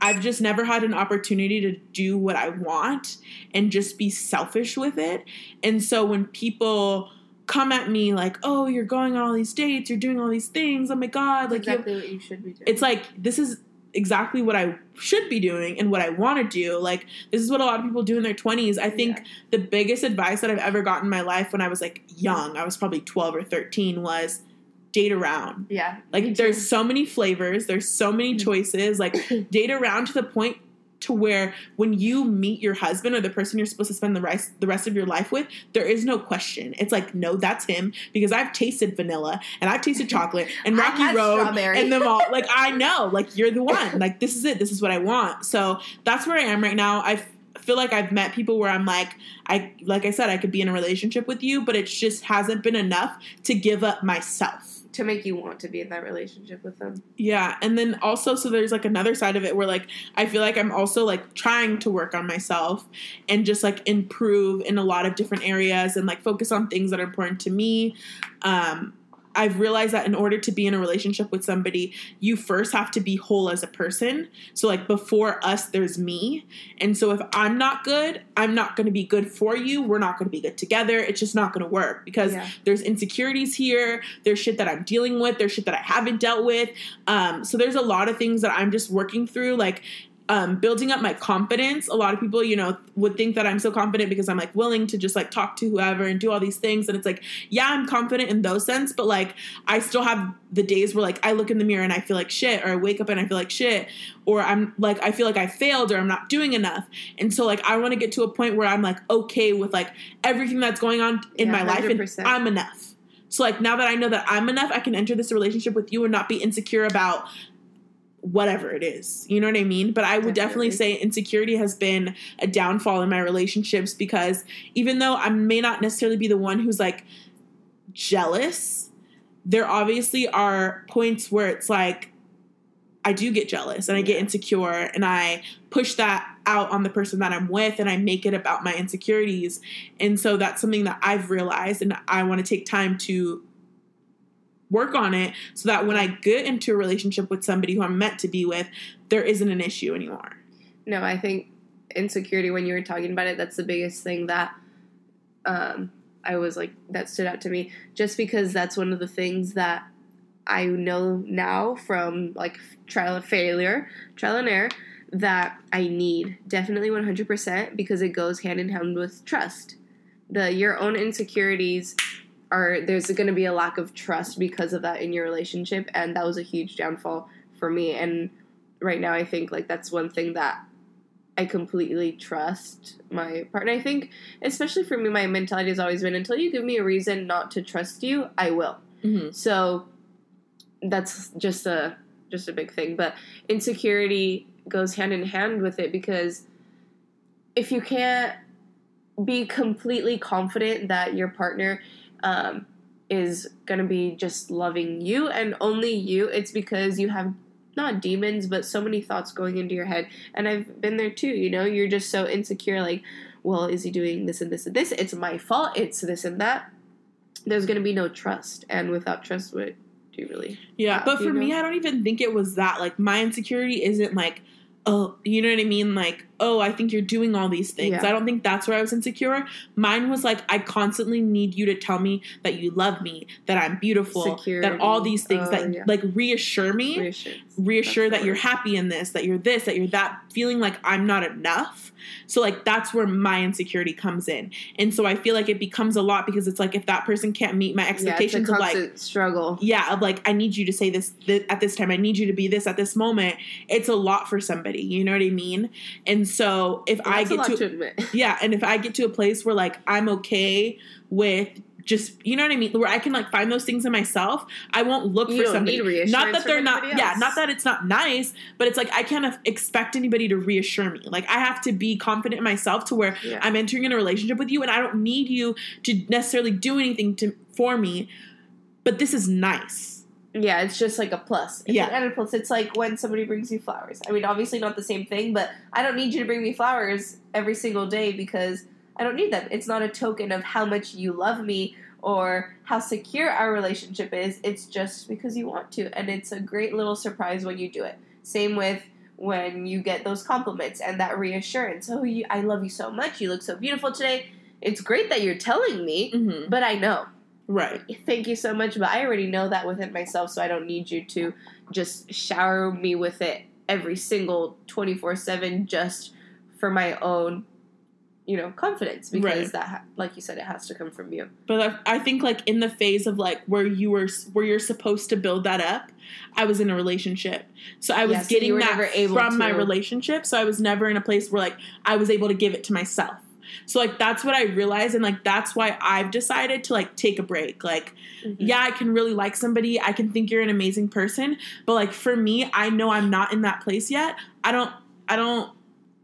I've just never had an opportunity to do what I want and just be selfish with it. And so when people come at me like, "Oh, you're going on all these dates, you're doing all these things. Oh my god, like you exactly what you should be doing. it's like this is exactly what I should be doing and what I want to do. Like this is what a lot of people do in their 20s. I think Yeah. the biggest advice that I've ever gotten in my life when I was like young, I was probably 12 or 13 was date around. yeah. Like there's so many flavors, there's so many Mhm. choices. Like <clears throat> date around to the point to where when you meet your husband or the person you're supposed to spend the rest the rest of your life with, there is no question. It's like no, that's him because I've tasted vanilla and I've tasted chocolate and <laughs> Rocky Road strawberry. and them all. Like I <laughs> know, like you're the one. Like this is it. This is what I want. So that's where I am right now. I feel like I've met people where I'm like, I like I said, I could be in a relationship with you, but it just hasn't been enough to give up myself. To make you want to be in that relationship with them. Yeah, and then also so there's like another side of it where like I feel like I'm also like trying to work on myself and just like improve in a lot of different areas and like focus on things that are important to me. Um I've realized that in order to be in a relationship with somebody, you first have to be whole as a person. So like before us there's me. And so if I'm not good, I'm not going to be good for you. We're not going to be good together. It's just not going to work because Yeah. there's insecurities here there's shit that i'm dealing with there's shit that i haven't dealt with um, so there's a lot of things that i'm just working through like um, building up my confidence. A lot of people you know would think that i'm so confident because i'm like willing to just like talk to whoever and do all these things. And it's like yeah i'm confident in those sense but like i still have the days where like i look in the mirror and i feel like shit or i wake up and i feel like shit or i'm like i feel like i failed or i'm not doing enough. And so like i want to get to a point where i'm like okay with like everything that's going on in Yeah, my life and i'm enough. So like now that I know that I'm enough, I can enter this relationship with you and not be insecure about whatever it is. You know what I mean? But I would definitely, Definitely. say insecurity has been a downfall in my relationships because even though I may not necessarily be the one who's like jealous, there obviously are points where it's like I do get jealous and I get insecure and I push that out on the person that I'm with and I make it about my insecurities. And so that's something that I've realized and I want to take time to work on it so that when I get into a relationship with somebody who I'm meant to be with, there isn't an issue anymore. No, I think insecurity when you were talking about it, that's the biggest thing that um, I was like that stood out to me. Just because that's one of the things that I know now from like trial and failure, trial and error, that I need definitely one hundred percent because it goes hand in hand with trust. The your own insecurities are there's going to be a lack of trust because of that in your relationship, and that was a huge downfall for me. And right now, I think like that's one thing that I completely trust my partner. I think, especially for me, my mentality has always been until you give me a reason not to trust you, I will. Mm-hmm. So that's just a just a big thing. But insecurity goes hand in hand with it because if you can't be completely confident that your partner um, is gonna be just loving you and only you, it's because you have not demons, but so many thoughts going into your head. And I've been there too, you know, you're just so insecure, like, well, is he doing this and this and this? It's my fault, it's this and that. There's gonna be no trust. And without trust, what do you really Yeah, but for me. I don't even think it was that. Like, my insecurity isn't like, oh, you know what I mean? Like, oh, I think you're doing all these things. Yeah. I don't think that's where I was insecure. Mine was like, I constantly need you to tell me that you love me, that I'm beautiful, Security. that all these things Oh, that yeah. like reassure me, Reassurance. reassure that you're happy in this, that you're this, that you're that, feeling like I'm not enough. So like that's where my insecurity comes in. And so I feel like it becomes a lot because it's like if that person can't meet my Yeah, expectations of like struggle. yeah of like i need you to say this th- at this time i need you to be this at this moment it's a lot for somebody you know what i mean and so if i That's get to, to admit. <laughs> yeah and if i get to a place where like i'm okay with just you know what i mean? Where i can like find those things in myself i won't look You for somebody. Not that they're not anybody yeah not that it's not nice but it's like i can't expect anybody to reassure me. Like i have to be confident in myself to where Yeah. i'm entering in a relationship with you and i don't need you to necessarily do anything to for me but this is nice Yeah, it's just like a plus. It's Yeah. an added plus. It's like when somebody brings you flowers. I mean, obviously not the same thing, but I don't need you to bring me flowers every single day because I don't need them. It's not a token of how much you love me or how secure our relationship is. It's just because you want to, and it's a great little surprise when you do it. Same with when you get those compliments and that reassurance. Oh, you, I love you so much. You look so beautiful today. It's great that you're telling me, mm-hmm. but I know right thank you so much, but I already know that within myself, so I don't need you to just shower me with it every single 24 7 just for my own, you know, confidence. Because Right. that, like you said, it has to come from you. But I, I think like in the phase of like where you were where you're supposed to build that up, I was in a relationship, so I was you getting that from my relationship. So I was never in a place where like I was able to give it to myself. So like that's what I realized, and like that's why I've decided to like take a break. Like mm-hmm. yeah, I can really like somebody. I can think you're an amazing person, but like for me, I know I'm not in that place yet. I don't. I don't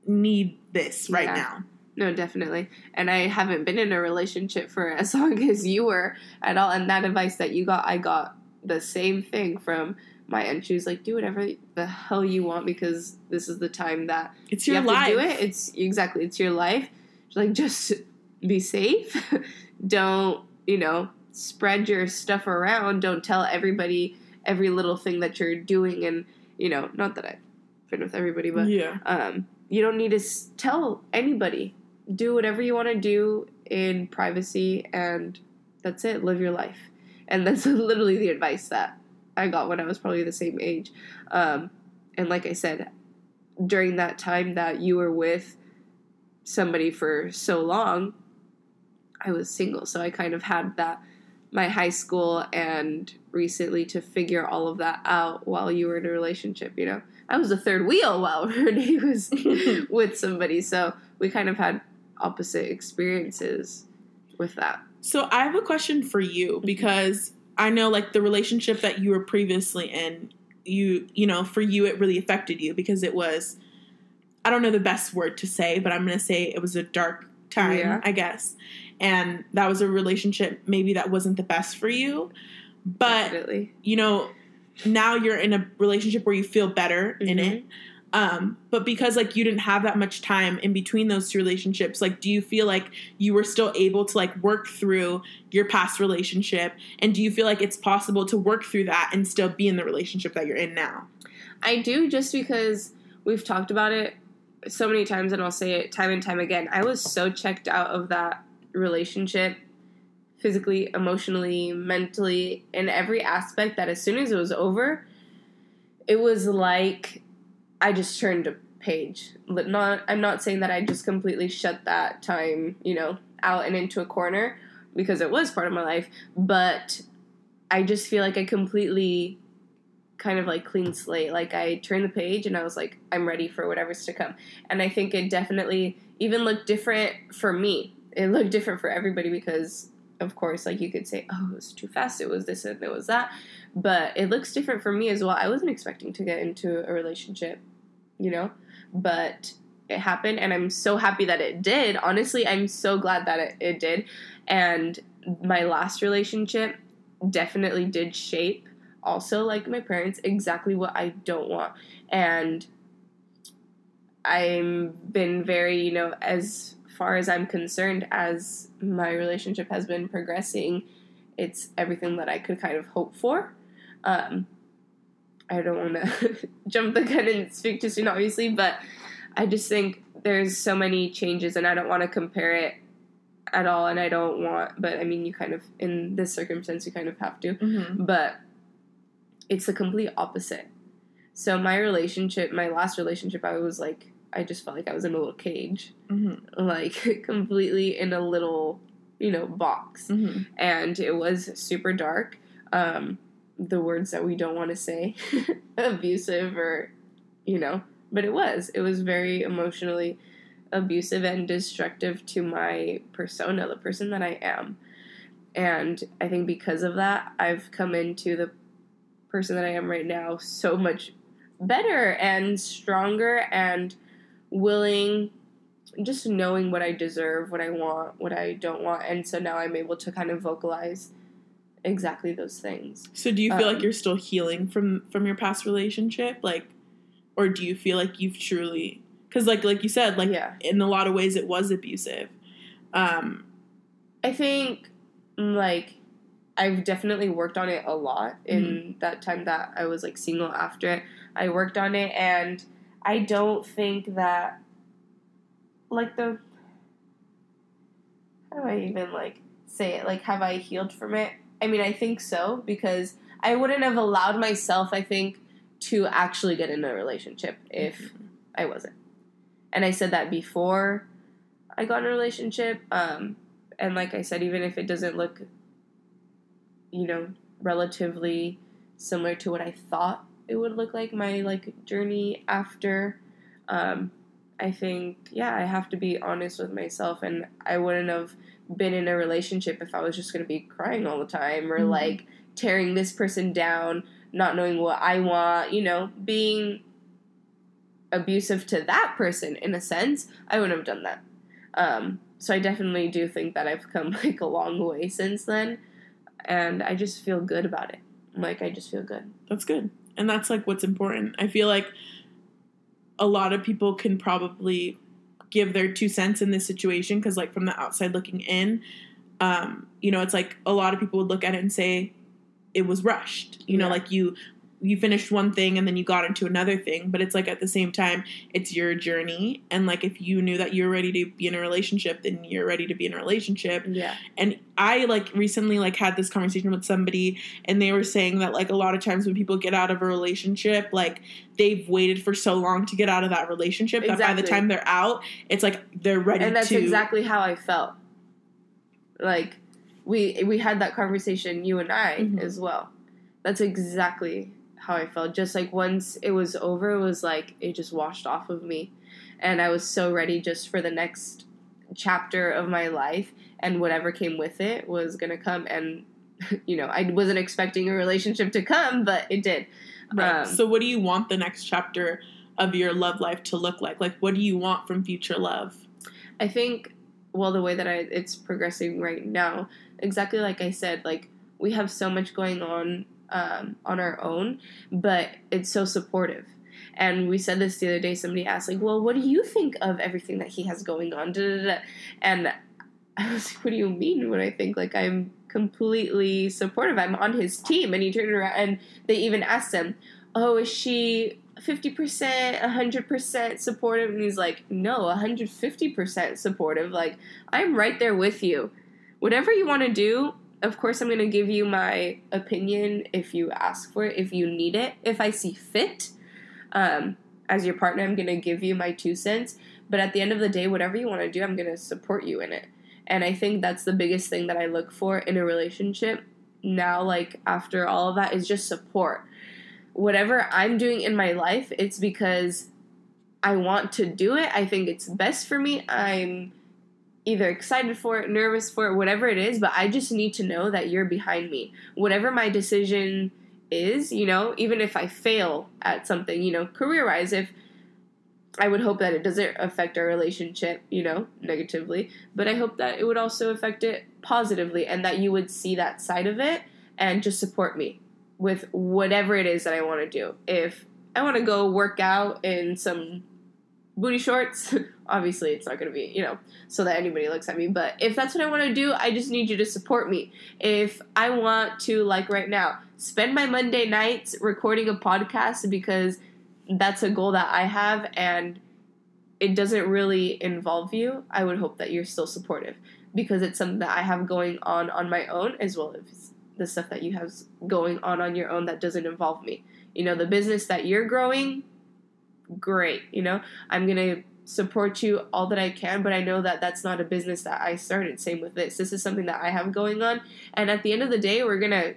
need this right Yeah. now. No, definitely. And I haven't been in a relationship for as <laughs> long as you were at all. And that advice that you got, I got the same thing from my aunt. She was like, do whatever the hell you want because this is the time that It's you your have life. to do it. It's exactly it's your life. Like just be safe. <laughs> Don't you know spread your stuff around. Don't tell everybody every little thing that you're doing. And you know, not that I've been with everybody, but yeah. um, you don't need to s- tell anybody. Do whatever you want to do in privacy, and that's it. Live your life. And <laughs> that's literally the advice that I got when I was probably the same age. Um, and like I said, during that time that you were with somebody for so long, I was single. So I kind of had that my high school and recently to figure all of that out while you were in a relationship, you know. I was the third wheel while <laughs> Renee was <laughs> with somebody. So we kind of had opposite experiences with that. So I have a question for you mm-hmm. because I know like the relationship that you were previously in, you you know, for you it really affected you because it was I don't know the best word to say, but I'm going to say it was a dark time, Yeah. I guess. And that was a relationship maybe that wasn't the best for you. But Definitely. you know, now you're in a relationship where you feel better in Mhm. it. Um, but because like you didn't have that much time in between those two relationships, like do you feel like you were still able to like work through your past relationship? And do you feel like it's possible to work through that and still be in the relationship that you're in now? I do just because we've talked about it so many times and I'll say it time and time again. I was so checked out of that relationship physically, emotionally, mentally, in every aspect that as soon as it was over, it was like I just turned a page. Not I'm not saying that I just completely shut that time, you know, out and into a corner because it was part of my life, but I just feel like I completely kind of like clean slate. Like I turned the page and I was like, I'm ready for whatever's to come. And I think it definitely even looked different for me. It looked different for everybody because, of course, like you could say, oh, it was too fast. It was this and it was that. But it looks different for me as well. I wasn't expecting to get into a relationship, you know, but it happened and I'm so happy that it did. Honestly, I'm so glad that it, it did. And my last relationship definitely did shape also like my parents exactly what I don't want. And I've been very, you know, as far as I'm concerned as my relationship has been progressing, it's everything that I could kind of hope for. Um I don't want to <laughs> jump the gun and speak too soon obviously, but I just think there's so many changes, and I don't want to compare it at all, and I don't want, but I mean, you kind of, in this circumstance, you kind of have to, Mm-hmm. but it's the complete opposite. So, my relationship, my last relationship, I was like, I just felt like I was in a little cage, Mm-hmm. like <laughs> completely in a little, you know, box Mm-hmm. and it was super dark. Um, the words that we don't want to say, <laughs> abusive or, you know, but it was. It was very emotionally abusive and destructive to my persona, the person that I am. And I think because of that, I've come into the person that I am right now so much better and stronger and willing just knowing what I deserve, what I want, what I don't want, and so now I'm able to kind of vocalize exactly those things. So do you feel Um, like you're still healing from from your past relationship, like, or do you feel like you've truly? Because like like you said, like yeah, in a lot of ways it was abusive. Um, I think like I've definitely worked on it a lot in that time that I was like single after it. I worked on it, and I don't think that like the how do I even like say it? Like, have I healed from it? I mean, I think so because I wouldn't have allowed myself, I think, to actually get in a relationship if I wasn't. And I said that before I got in a relationship. Um, and like I said, even if it doesn't look, you know, relatively similar to what I thought it would look like, my like journey after, um, I think, yeah, I have to be honest with myself, and I wouldn't have been in a relationship if I was just going to be crying all the time or Mhm. like tearing this person down, not knowing what I want, you know, being abusive to that person in a sense, I wouldn't have done that. Um, so I definitely do think that I've come <laughs> like a long way since then, and I just feel good about it. Like I just feel good. that's good, and that's like what's important. I feel like a lot of people can probably give their two cents in this situation because, like, from the outside looking in, um, you know, it's like a lot of people would look at it and say it was rushed. You know, Yeah. like you you finished one thing and then you got into another thing, but it's like at the same time, it's your journey. And like if you knew that you're ready to be in a relationship, then you're ready to be in a relationship. Yeah. And I like recently like had this conversation with somebody and they were saying that like a lot of times when people get out of a relationship, like they've waited for so long to get out of that relationship that by the time they're out, it's like they're ready and that's to exactly how I felt. Like we we had that conversation, you and I Mhm. as well. That's exactly how I felt. Just like once it was over, it was like it just washed off of me, and I was so ready just for the next chapter of my life, and whatever came with it was gonna come. And <laughs> you know, I wasn't expecting a relationship to come, but it did. Right. Um, so what do you want the next chapter of your love life to look like? Like what do you want from future love? I think well the way that I it's progressing right now, exactly like I said, like we have so much going on um, on our own, but it's so supportive. And we said this the other day. Somebody asked, like, "Well, what do you think of everything that he has going on?" Da, da, da. And <laughs> I was like, "What do you mean?" When I think like I'm completely supportive, I'm on his team. And he turned around and they even asked him, "Oh, is she 50%, 100% supportive?" And he's like, "No, 150% supportive. Like I'm right there with you. Whatever you want to do, of course I'm going to give you my opinion if you ask for it, if you need it, if I see fit. Um, as your partner, I'm going to give you my two cents. But at the end of the day, whatever you want to do, I'm going to support you in it. And I think that's the biggest thing that I look for in a relationship now, like after all of that, is just support. Whatever I'm doing in my life, it's because I want to do it. I think it's best for me. I'm either excited for it, nervous for it, whatever it is, but I just need to know that you're behind me. Whatever my decision is, you know, even if I fail at something, you know, career wise, if I would hope that it doesn't affect our relationship, you know, negatively, but I hope that it would also affect it positively and that you would see that side of it and just support me with whatever it is that I want to do. If I want to go work out in some booty shorts, <laughs> obviously it's not going to be, you know, so that anybody looks at me, but if that's what I want to do, I just need you to support me. If I want to like right now, spend my Monday nights recording a podcast because that's a goal that I have and it doesn't really involve you, I would hope that you're still supportive because it's something that I have going on on my own as well as the stuff that you have going on on your own that doesn't involve me. You know, the business that you're growing, great. You know, I'm going to support you all that I can, but I know that that's not a business that I started. Same with this. This is something that I have going on. And at the end of the day, we're going to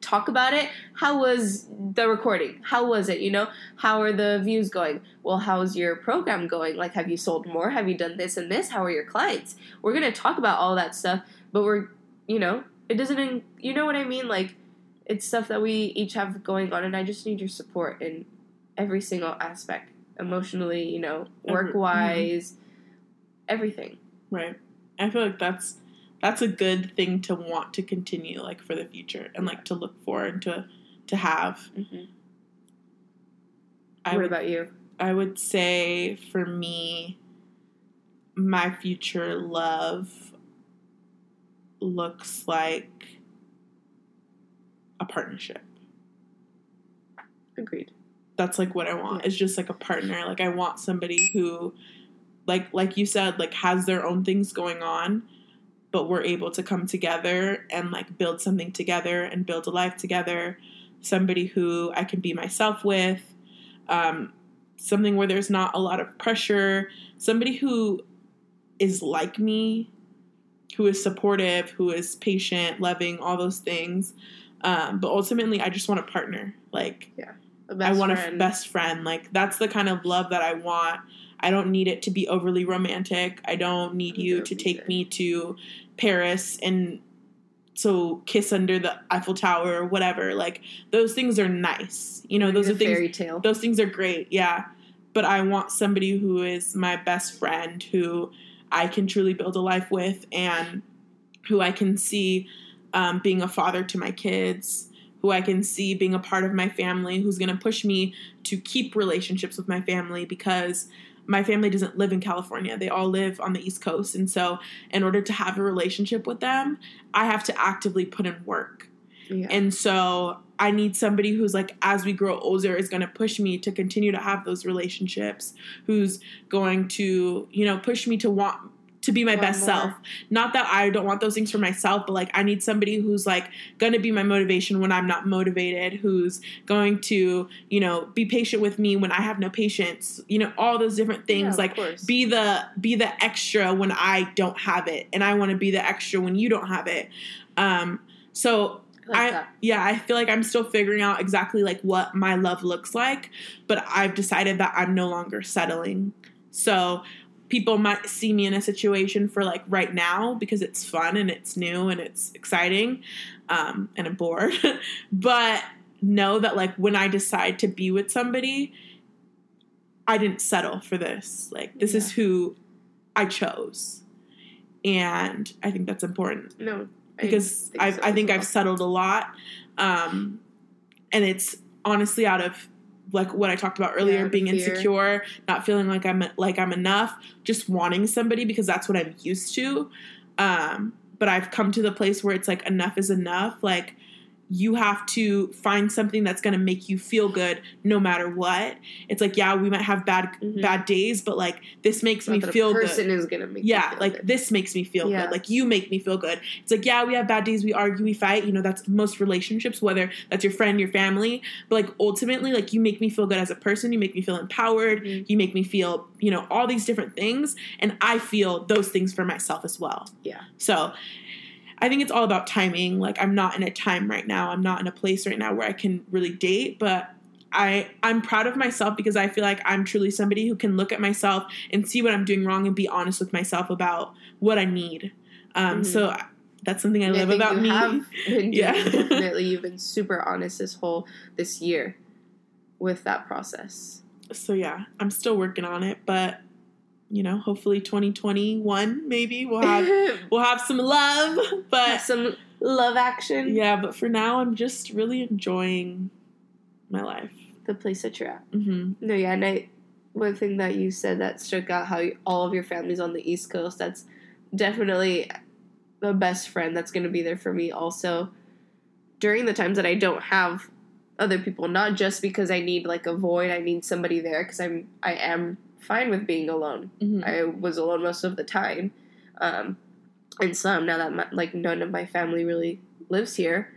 talk about it. How was the recording? How was it? You know, how are the views going? Well, how's your program going? Like, have you sold more? Have you done this and this? How are your clients? We're going to talk about all that stuff, but we're, you know, it doesn't, you know what I mean? Like, it's stuff that we each have going on, and I just need your support in every single aspect emotionally, you know, work wise, mm-hmm. everything. Right. I feel like that's that's a good thing to want to continue like for the future and like to look forward to to have. Mm-hmm. what would, about you? I would say for me, my future love looks like a partnership. Agreed. That's like what I want. It's just like a partner. Like I want somebody who like like you said like has their own things going on but we're able to come together and like build something together and build a life together. Somebody who I can be myself with, um, something where there's not a lot of pressure, somebody who is like me, who is supportive, who is patient, loving, all those things. Um, but ultimately, I just want a partner. Like, yeah, I want friend. a best friend. Like, that's the kind of love that I want. I don't need it to be overly romantic. I don't need you to take me to Paris and so kiss under the Eiffel Tower or whatever. Like those things are nice. You know, those are things. Fairy tale. Those things are great. Yeah, but I want somebody who is my best friend, who I can truly build a life with, and who I can see um, being a father to my kids. Who I can see being a part of my family, who's going to push me to keep relationships with my family because my family doesn't live in California. They all live on the East Coast. And so, in order to have a relationship with them, I have to actively put in work. Yeah. And so, I need somebody who's like, as we grow older, is going to push me to continue to have those relationships, who's going to, you know, push me to want to be my best more. self. Not that I don't want those things for myself, but like I need somebody who's like going to be my motivation when I'm not motivated, who's going to, you know, be patient with me when I have no patience. You know, all those different things yeah, like be the be the extra when I don't have it and I want to be the extra when you don't have it. Um so I, I yeah, I feel like I'm still figuring out exactly like what my love looks like, but I've decided that I'm no longer settling. So people might see me in a situation for like right now because it's fun and it's new and it's exciting um, and I'm bored. <laughs> but know that like when I decide to be with somebody, I didn't settle for this. Like this yeah. is who I chose. And I think that's important. No. Because I think, so I think well. I've settled a lot. Um, and it's honestly out of like what I talked about earlier, yeah, being fear. insecure, not feeling like I'm like I'm enough, just wanting somebody because that's what I'm used to. Um, but I've come to the place where it's like enough is enough. Like you have to find something that's going to make you feel good no matter what. It's like, yeah, we might have bad mm-hmm. bad days, but like this makes Not me feel person good. Person is going to make Yeah, like good. this makes me feel yeah. good. Like you make me feel good. It's like, yeah, we have bad days, we argue, we fight, you know, that's most relationships whether that's your friend, your family, but like ultimately like you make me feel good as a person, you make me feel empowered, mm-hmm. you make me feel, you know, all these different things and I feel those things for myself as well. Yeah. So, I think it's all about timing. Like I'm not in a time right now. I'm not in a place right now where I can really date, but I I'm proud of myself because I feel like I'm truly somebody who can look at myself and see what I'm doing wrong and be honest with myself about what I need. Um, mm-hmm. So that's something I love I about me. <laughs> <laughs> yeah, definitely. You've been super honest this whole this year with that process. So yeah, I'm still working on it, but you know, hopefully 2021 maybe we'll have <laughs> we'll have some love, <laughs> but some love action. Yeah, but for now I'm just really enjoying my life. The place that you're at. Mm-hmm. No, yeah, and I one thing that you said that struck out how you, all of your family's on the East Coast. That's definitely the best friend that's going to be there for me. Also, during the times that I don't have other people, not just because I need like a void, I need somebody there because I'm I am fine with being alone. Mhm. I was alone most of the time, um, and some now that my, like none of my family really lives here,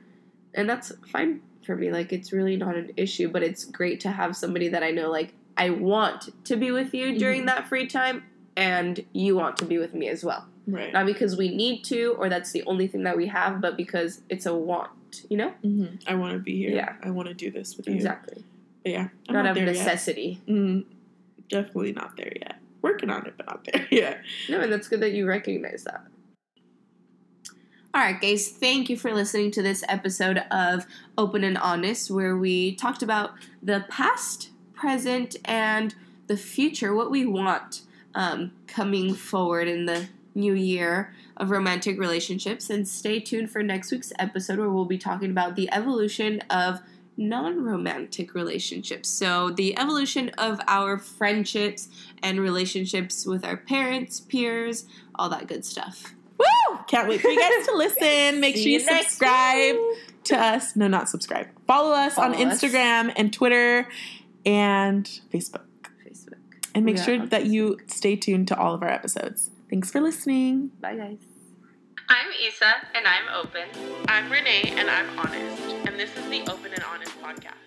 and that's fine for me. Like it's really not an issue, but it's great to have somebody that I know like I want to be with you during Mhm. that free time, and you want to be with me as well. right. Not because we need to or that's the only thing that we have, but because it's a want. You know hmm I want to be here. Yeah. I want to do this with you. exactly. But yeah, I'm not, not, of necessity. Mm, definitely not there yet. Working on it, but not there <laughs> yet. No, and that's good that you recognize that. All right, guys, thank you for listening to this episode of Open and Honest, where we talked about the past, present, and the future, what we want um, coming forward in the new year of romantic relationships. And stay tuned for next week's episode, where we'll be talking about the evolution of non romantic relationships. So, the evolution of our friendships and relationships with our parents, peers, all that good stuff. Woo! Can't wait for you guys to <laughs> listen. Make sure you, you subscribe to us. No, not subscribe. Follow us on Follow us. Instagram and Twitter and Facebook. Facebook. And make are sure on that you stay tuned to all of our episodes. Thanks for listening. Bye, guys. I'm Isa, and I'm open. I'm Renee, and I'm honest. And this is the Open and Honest podcast.